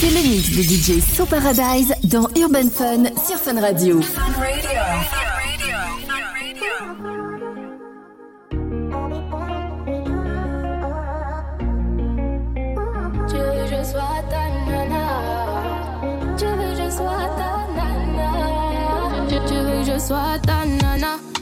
C'est le mix de DJ So Paradise dans Urban Fun sur Fun Radio. Tu veux que je sois ta nana.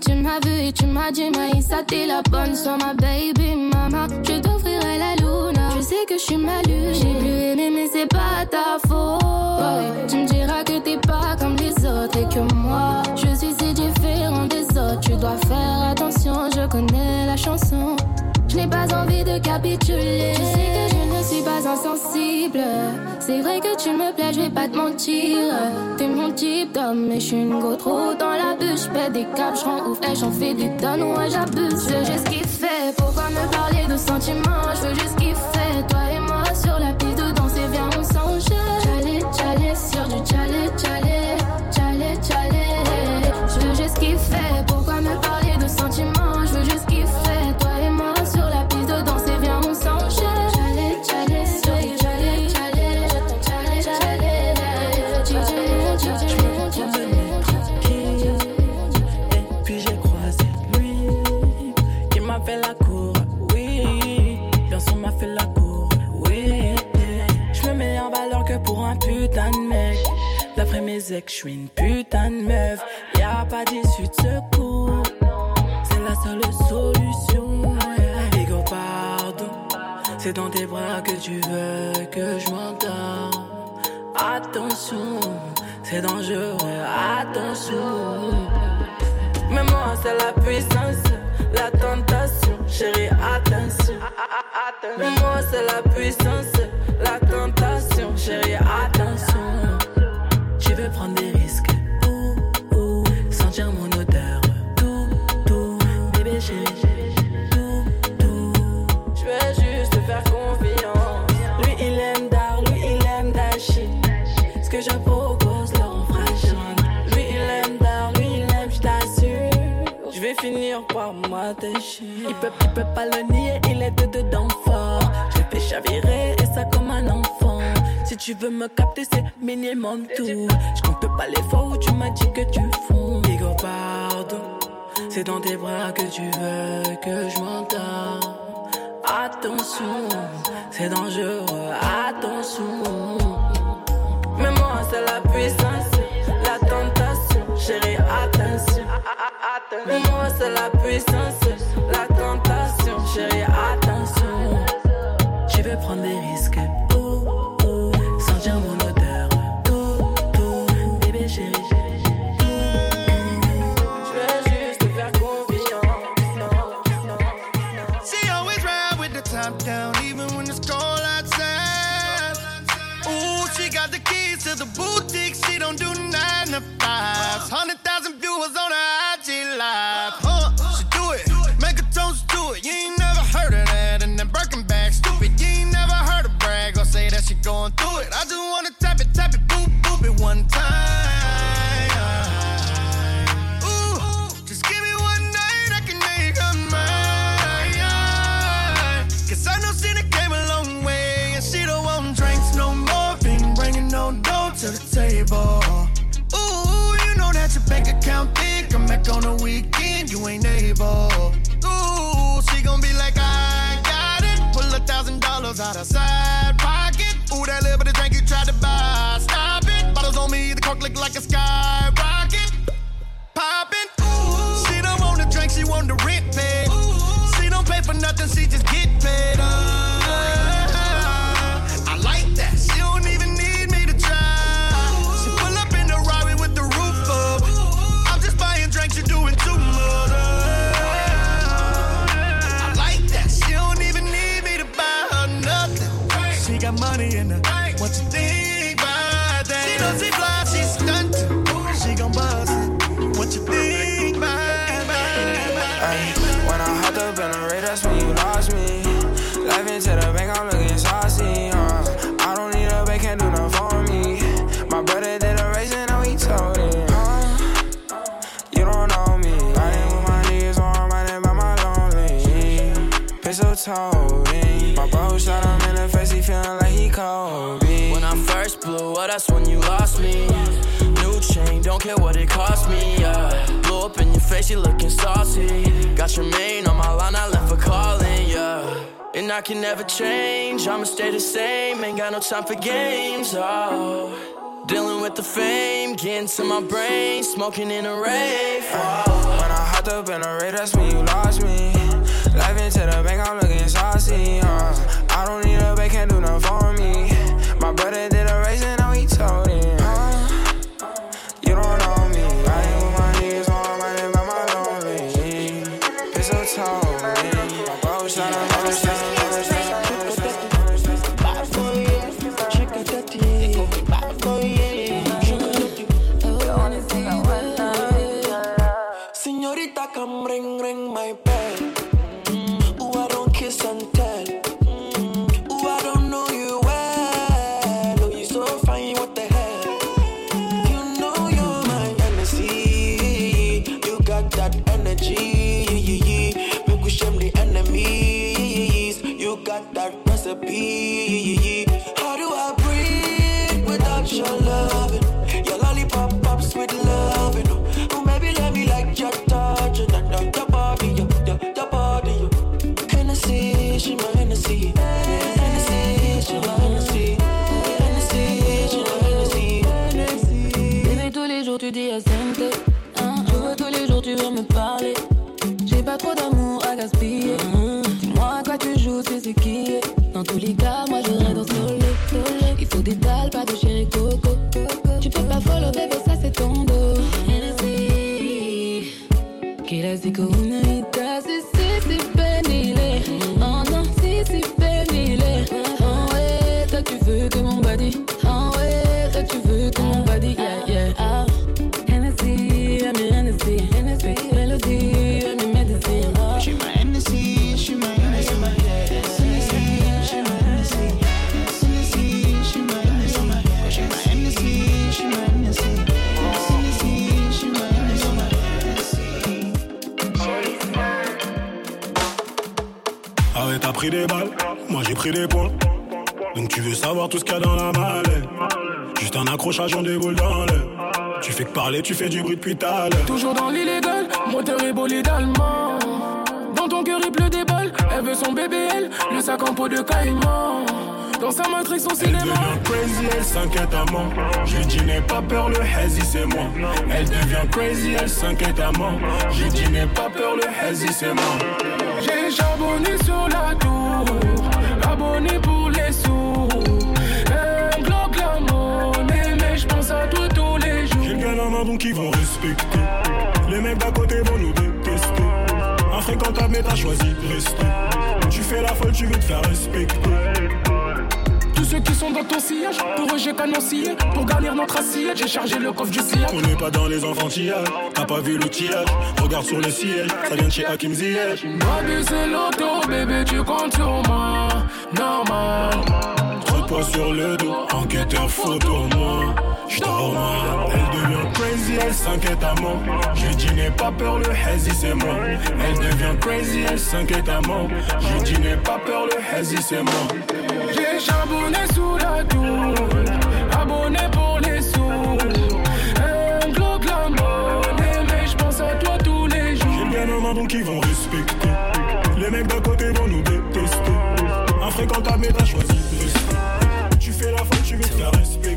Tu m'as vu et tu m'as dit, Maïssa, t'es la bonne. Sois ma baby mama. Je t'offrirai la luna. Je sais que je suis mal J'ai plus aimé, mais c'est pas ta faute. Tu me diras que t'es pas comme les autres et que moi, je suis si différent des autres. Tu dois faire attention, je connais la chanson. Je n'ai pas envie de capituler. Je sais que je ne suis pas insensible. C'est vrai que tu me plais, je vais pas te mentir. T'es mon type d'homme, mais je suis une go trop dans la bûche. Je des caps, je rends ouf, et j'en fais des tonnes, ouais, j'abuse. Suis une putain de meuf. Y a pas d'issue de secours. C'est la seule solution. Ego, pardon. C'est dans tes bras que tu veux que je m'endors. Attention, c'est dangereux, attention. Mais moi, c'est la puissance, la tentation. Chérie, attention. Mais moi, c'est la puissance, la tentation. Chérie, attention. Tu veux prendre des risques. Sentir mon odeur. Tout, tout, bébé chérie. Tout, tout. Je veux juste te faire confiance. Lui, il aime Dar, lui, il aime Dashi. Ce que je propose, leur fragile. Lui, il aime Dar, lui, il aime, je t'assure. Je vais finir par m'attacher. Il peut, il peut pas le nier, il est de dedans fort. Je le fais chavirer et ça comme un enfant. Tu veux me capter, c'est minimum tout. Je compte pas les fois où tu m'as dit que tu fonds. Ego, pardon. C'est dans tes bras que tu veux que je m'entends. Attention, c'est dangereux, attention. Mais moi, c'est la puissance, la tentation. Chérie, attention. Mais moi, c'est la puissance, la tentation. Chérie, the. Ooh, you know that your bank account big. Come back on the weekend, you ain't able. Ooh, she gon' be like, I got it. Pull a thousand dollars out of side pocket. Ooh, that little bit of drink you tried to buy. Stop it. Bottles on me, the cork look like a skyrocket. When you lost me. New chain, don't care what it cost me. Yeah. Blow up in your face, you looking saucy. Got your main on my line, I left for calling. Yeah. And I can never change, I'ma stay the same. Ain't got no time for games. Oh. Dealing with the fame, getting to my brain, smoking in a rave. Oh. When I hopped up in a rave, that's when you lost me. Life into the bank, I'm looking saucy. Uh. I don't need a bank, can't do nothing for me. Pris des balles, moi j'ai pris des points. Donc tu veux savoir tout ce qu'il y a dans la mallette. Juste un accrochage, on déboule dans l'air. Tu fais que parler, tu fais du bruit depuis l'heure. Toujours dans l'illégal, moteur et bolide allemand. Dans ton cœur il pleut des balles, elle veut son bébé, elle, le sac en peau de caïman. Dans sa matrice, son Elle cinéma. devient crazy, elle s'inquiète à mort. Je dis n'aie pas peur, le hazy c'est moi. Elle devient crazy, elle s'inquiète à mort. Je dis n'aie pas peur, le hazy c'est moi. J'ai charbonné sur la tour, abonné pour les sous. Un glock la monnaie, mais je pense à toi tous les jours. J'ai la main donc ils vont respecter. Les mecs d'à côté vont nous détester. Infréquentable mais t'as choisi de rester. Tu fais la folle, tu veux te faire respecter. Tous ceux qui sont dans ton sillage, pour eux j'ai canoncillé. Pour garnir notre assiette, j'ai chargé le coffre du sillage. On n'est pas dans les enfantillages, t'as pas vu l'outillage. Regarde sur le siège, ça vient de chez Hakim Ziyech. Baby, c'est l'auto, bébé, tu comptes sur moi. Normal. Trop de poids sur le dos, enquêteur photo moi. Mal, elle devient crazy, elle s'inquiète à mort. Je lui dis n'aie pas peur, le hazy c'est moi. Elle devient crazy, elle s'inquiète à mort. Je lui dis n'aie pas peur, le hazy c'est moi. J'ai charbonné sous la tour, abonné pour les sous. Un glock la monnaie, mais je pense à toi tous les jours. J'ai bien un donc ils vont respecter. Les mecs d'à côté vont nous détester. Infréquentable mais t'as choisi de rester. Tu fais la folle, tu veux te faire respecter.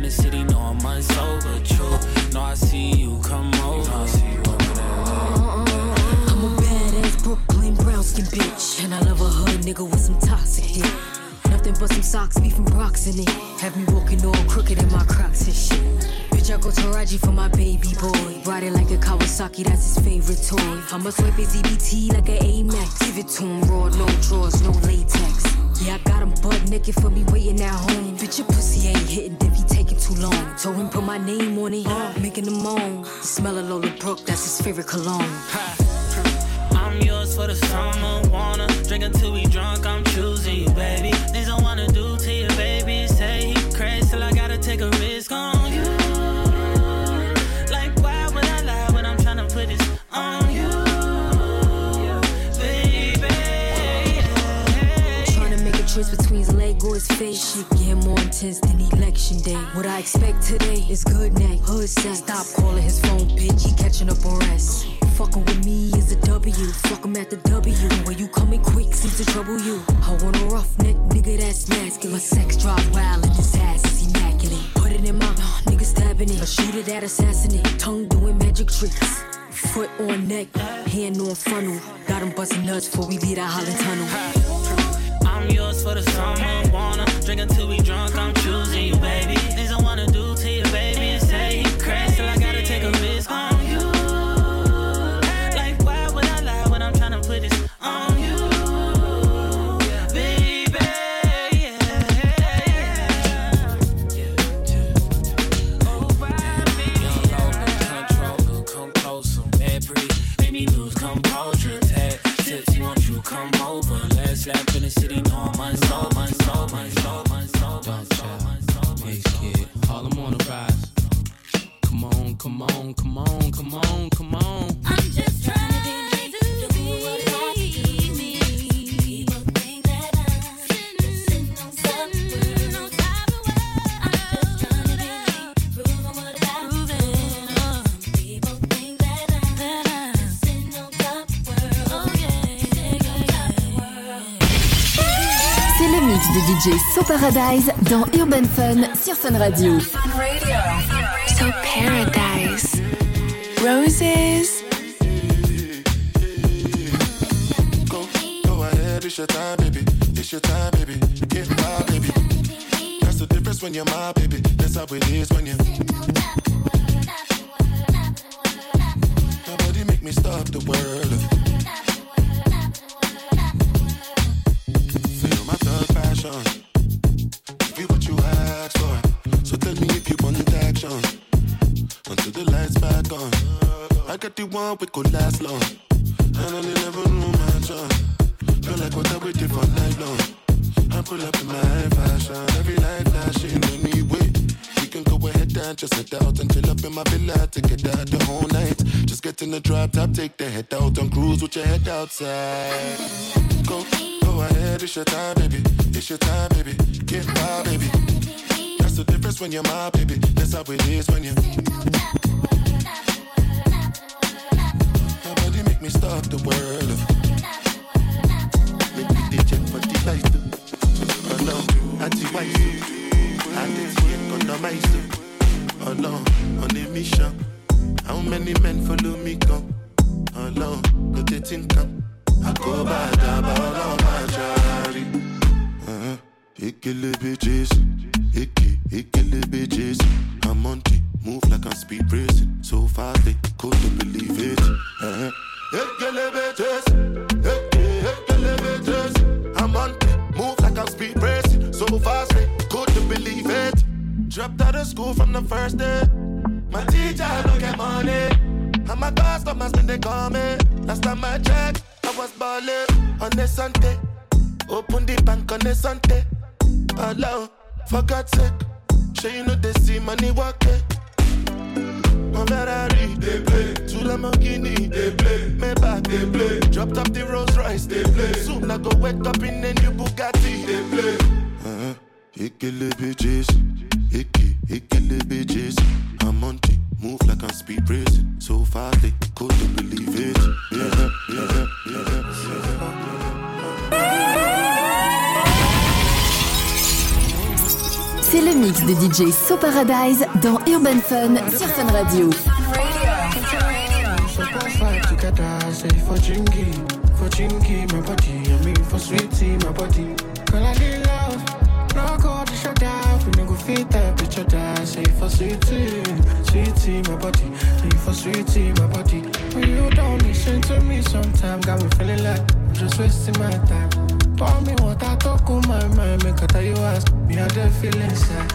In the city, no I'm unsober. True, no I see you come over. I see you over there. Uh-uh. I'm a badass Brooklyn brown skin bitch. And I love a hood nigga with some toxic hit. Nothing but some socks, beef and rocks in it. Have me walking all crooked in my crocs and shit. Bitch, I go to Raji for my baby boy. Riding like a Kawasaki, that's his favorite toy. I'ma swipe his EBT like an Amex. Give it to him raw, no drawers, no latex. Yeah, I got him butt naked for me waiting at home. Bitch, your pussy ain't hitting if he taking too long. Told him put my name on it, uh. making him moan. The smell of Lola Brooke, that's his favorite cologne. I'm yours for the summer, wanna drink until we drunk. I'm choosing you, baby. His leg or his face. Shit getting more intense than election day. What I expect today is good neck, hood sex. Stop calling his phone, bitch. He catching up on rest. Fucking with me is a W. Fuck him at the W. When you coming quick, seems to trouble you. I want a rough neck, nigga that's masculine. My sex drive wild and his ass is immaculate. Put it in my uh, nigga stabbing it. A shooter that assassinate. Tongue doing magic tricks. Foot on neck, hand on funnel. Got him busting nuts before we leave that Holland tunnel. I'm yours for the summer. Wanna drink until we Paradise dans Urban Fun sur Fun Radio. So paradise. Roses. Go, go ahead, it's your time, baby. It's your time, baby. Get my baby. That's the difference when you're my baby. That's how it is when you. Nobody make me stop the world. Feel my thug passion. Got the one we could last long. And I never knew my job. Feel like what I waited for night long. I pull up in my fashion. Every light flashing anyway. We can go ahead and just head out and chill up in my villa to get out the whole night. Just get in the drop top, take the head out and cruise with your head outside. Go, go ahead, it's your time, baby. It's your time, baby. Get my baby. That's the difference when you're my baby. That's how it is when you. Make me stop the world. They play. Dropped up the Rolls Royce, they play. Soon I go wake up in a new Bugatti, they play. Uh-huh. Ikele bitches, Ikele bitches. I'm on it, move like I'm speed racing. So fast they couldn't believe it. Yeah, yeah, yeah, C'est le mix de DJ So Paradise dans Urban Fun sur Fun Radio. Chinky, for chinky, my body, I mean for sweetie, my body. Girl, I need love, no go to shut down, we no go fit up each other, say for sweetie, sweetie, my body, say for sweetie, my body. When you don't listen to me, sometimes got me feeling like I'm just wasting my time. Pour me water, talk on my mind, make I you ask me how the feel inside.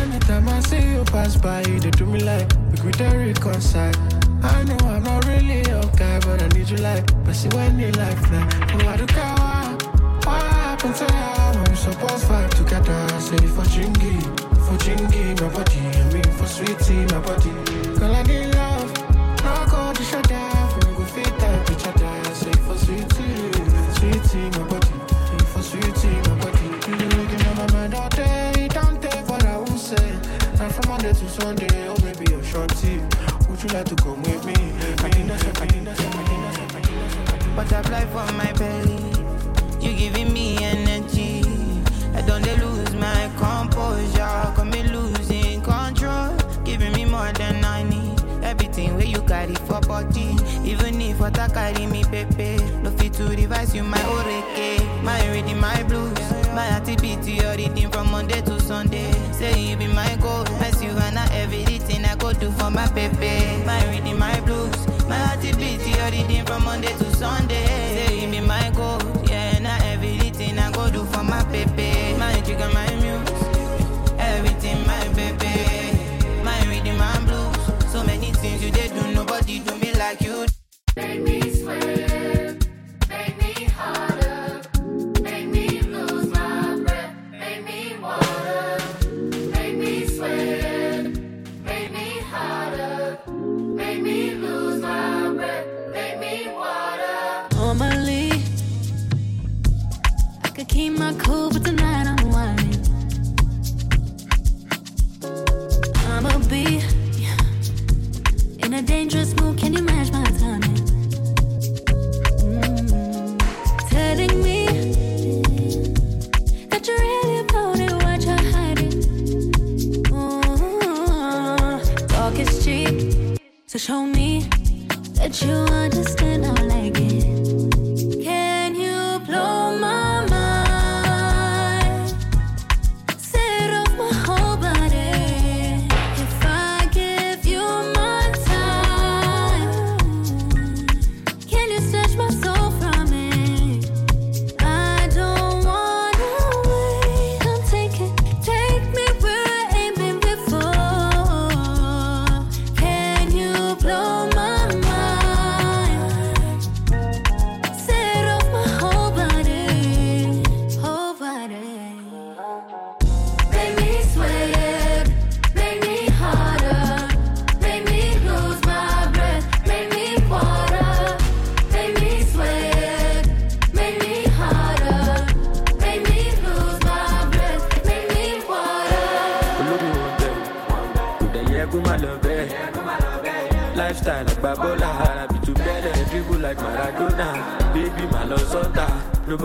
Anytime I see you pass by, they do me like we could reconcile. I know I'm not really your alive I need you like But see when you like that. Oh, I do care what, what happened to you. I'm supposed to fight together Say for chingy, for chingy, my body I mean for sweetie, my body. Girl, I need love, now go to shut down We go fit that each other Say for sweetie, for sweetie, my body For sweetie, my body. You be looking at my mind all day Don't take what I will say. Now from Monday to Sunday, oh baby, I'm short Would you like to come with me? Butterfly for my belly. You giving me energy. I don't dey lose my composure. Come me losing control. Giving me more than I need. Everything where you carry for body. Even if what I carry me, pepe. No fit to revise you, my oreke. My reading, my blues. My activity, your reading from Monday to Sunday. Say you be my goal. Mess you and I everything I go do for my pepe. My reading, my blues. My activity, your reading from Monday to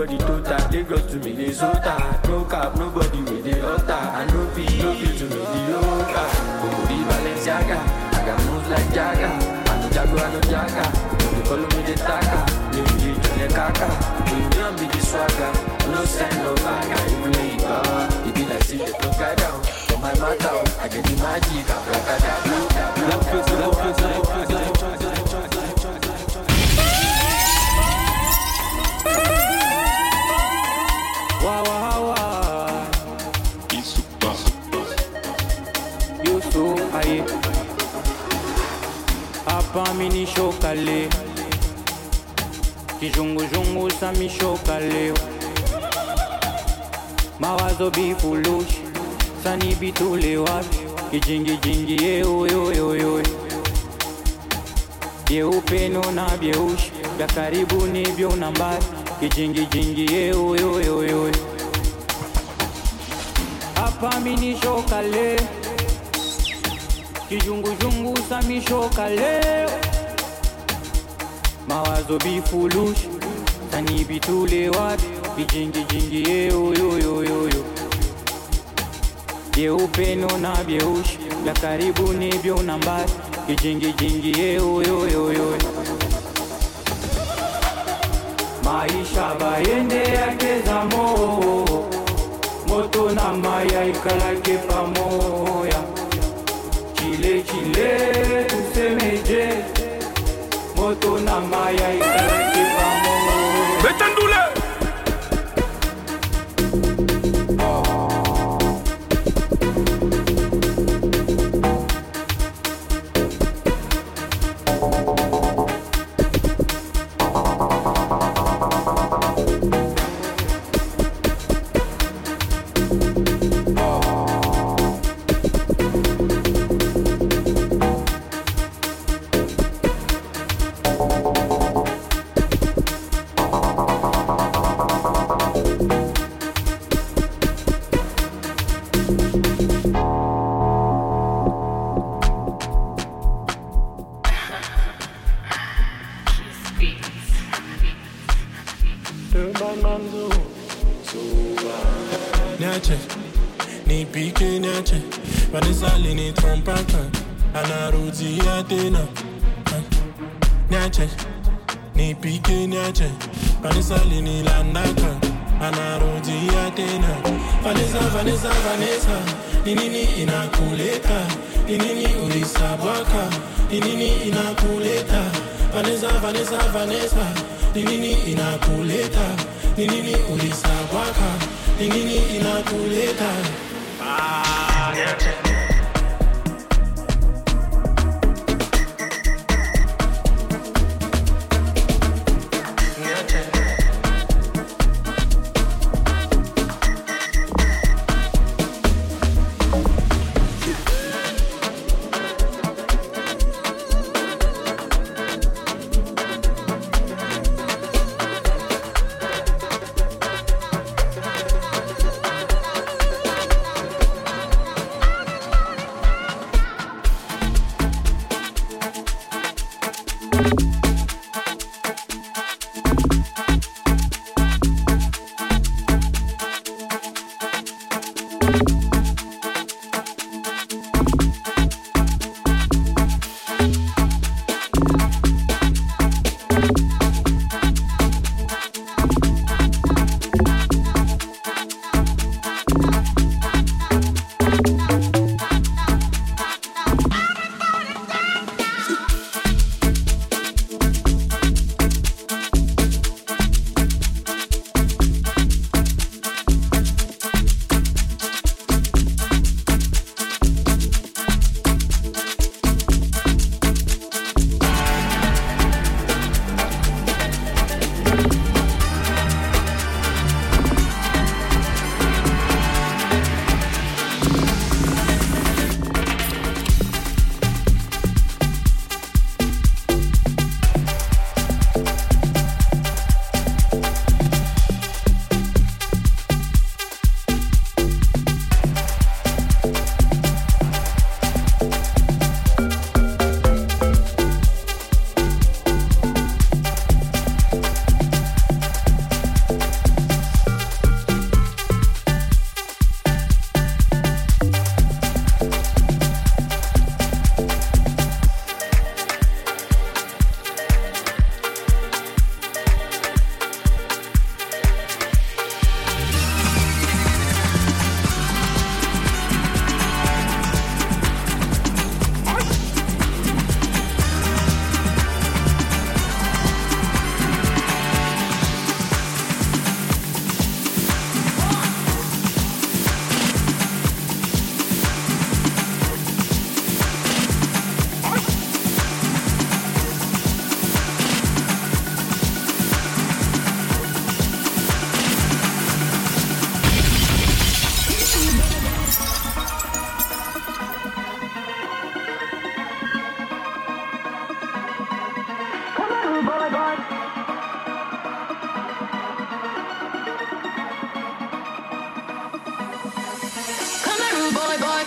nobody tó ta lagos to minnesota no cap nobody wey dey ọ̀tà i no fit no fit to mediocre òmùrí balenciaga i got moves like jaga. I no jago i no jaga they follow me dey taka. Ò yé ìjọlẹ̀ kaka. Èèyàn bí di swagger. No send no baga even you power e be like dem don guide am for my matter i get the magic abracadabra. Wa kizhunguzhunguza mishoka leo, mawazo bifulushi sani bitule kijingijingi yeoyoyoyo vyeupeno na vyeushi vya karibu ni vyo na kijingijingi yeoyoyoyo hapa minishoka leo. Kizhunguzhunguza mishoka leo mawazo bifulushi tani bitule wapi? Vijingijingi yeyoyoyoyoyo byeupeno na byeushi vya karibu ni vyo na mbali. Vijingijingi yeyoyoyoyo Niache, ni pike niache Vanessa lini trompaka Anaruti atena Niache, ni pike niache Vanessa lini landaka Anaruti atena Vanessa, Vanessa, Vanessa. Ni nini inakuleta Ni nini ulisabwaka Ni nini inakuleta Vanessa, Vanessa, Vanessa. Ni nini inakuleta Ni nini ulisabwaka Ni nini inakuleta Ah, niache boy, boy.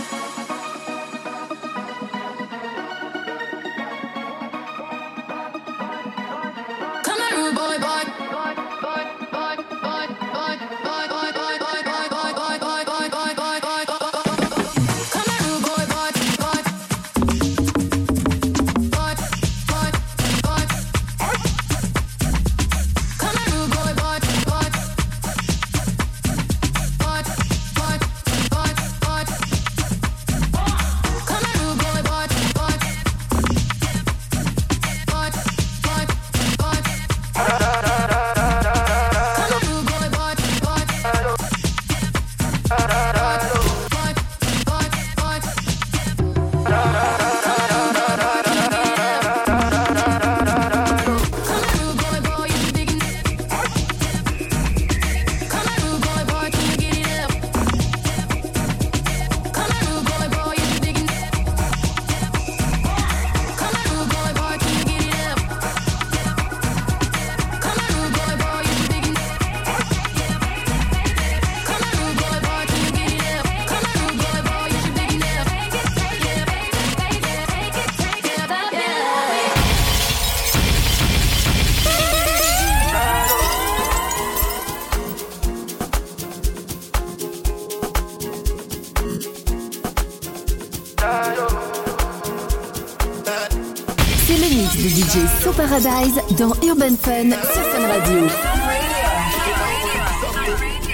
Paradise dans Urban Fun sur Fun Radio.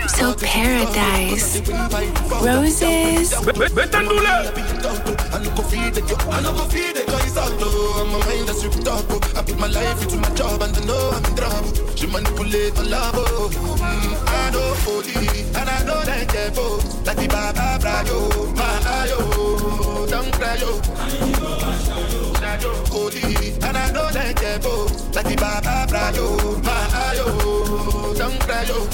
So Paradise. Roses. Feed it. I no go feed it, cause it's all low. My mind is super top, oh. I put my life into my job and I know I'm in trouble. She manipulate my love, oh. Mm, I know holy, and I know that devil. Like the Baba Brayo, my ayo, don't cry, yo. Holy, and I know that devil. Like the Baba Brayo, my ayo, don't cry, yo.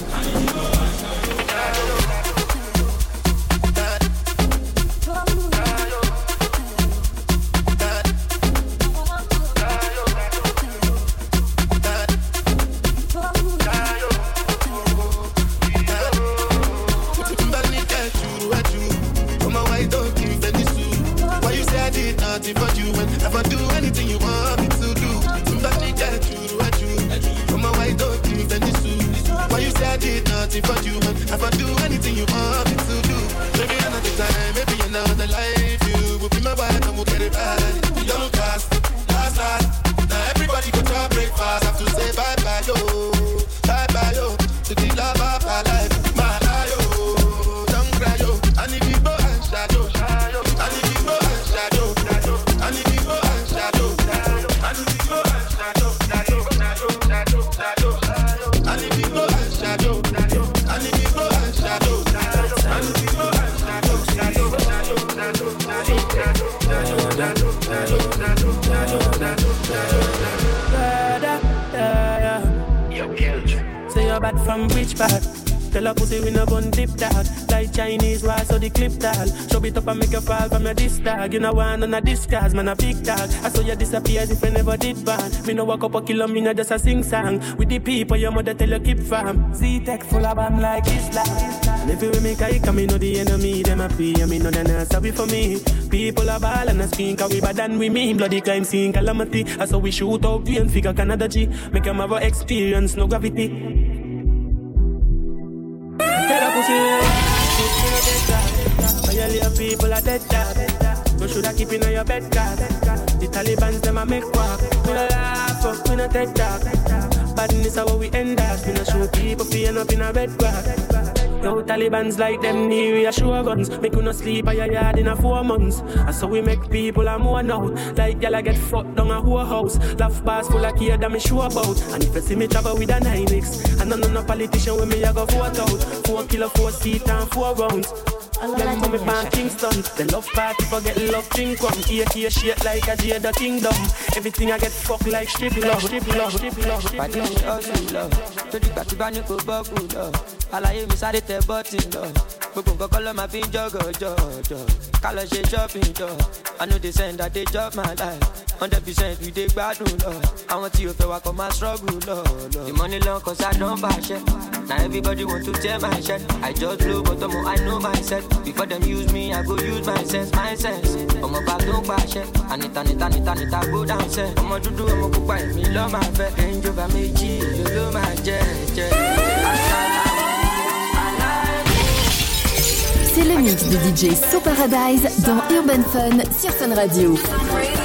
Tag You know one on a discard, man a big tag I saw you disappear if I never did bad Me no walk up a kilo, me no just a sing song. With the people your mother tell you keep farm Z-Tech full of bam like Islam. You will make a come me know the enemy Them a and me know they not sorry for me. People are ball and a speak we bad than we mean. Bloody crime scene calamity. I saw we shoot out the and figure Canada G. Make them have a experience, no gravity. Tell a pussy. Violate people are dead You shoulda keep in your bed cause The Taliban's them a make walk We no laugh up, we no take talk. Badness how we end up. We no show people feeling up in a red grass Yo, Taliban's like them near your sure guns. Make you no sleep at your yard in a four months. And so we make people a more now. Like y'all get fucked down a whole house. Laugh bars full of kid that me sure about. And if you see me travel with a 9X, and none of no politician with me, I go vote out. Four kilo, four seat and four rounds. Them come from Kingston. The love party forget love drink rum. AK shit like a Jada Kingdom. Everything I get fucked like strip love, strip love, strip love, strip pàdé mi ọ̀sùn àlàyé mi sáré tẹ bọ́tì lọ. Gbogbo nǹkan kọ́ ló máa fi ń jọ́gọ̀ jọ̀jọ̀. Ká lọ ṣe shopping jọ i no send i dey chop my life. Hundred percent we dey gbádùn lọ. Àwọn tí o fẹ́ wa kọ́ máa struggle lọ lọ. the money long cause i don fàṣẹ na everybody want to tear my shirt. I just blow but ọmọ i know myself before dem use me i go use my sense my sense. Ọmọ bá tó pàṣẹ. Ànita nita nita nita go down sẹ ọmọ dúdú ọmọ pupa èmi lọ́ máa fẹ́. Ẹ̀ńjọba méjì ló ló máa jẹ jẹ C'est le mix de DJ So Paradise dans Urban Fun sur Fun Radio. Radio.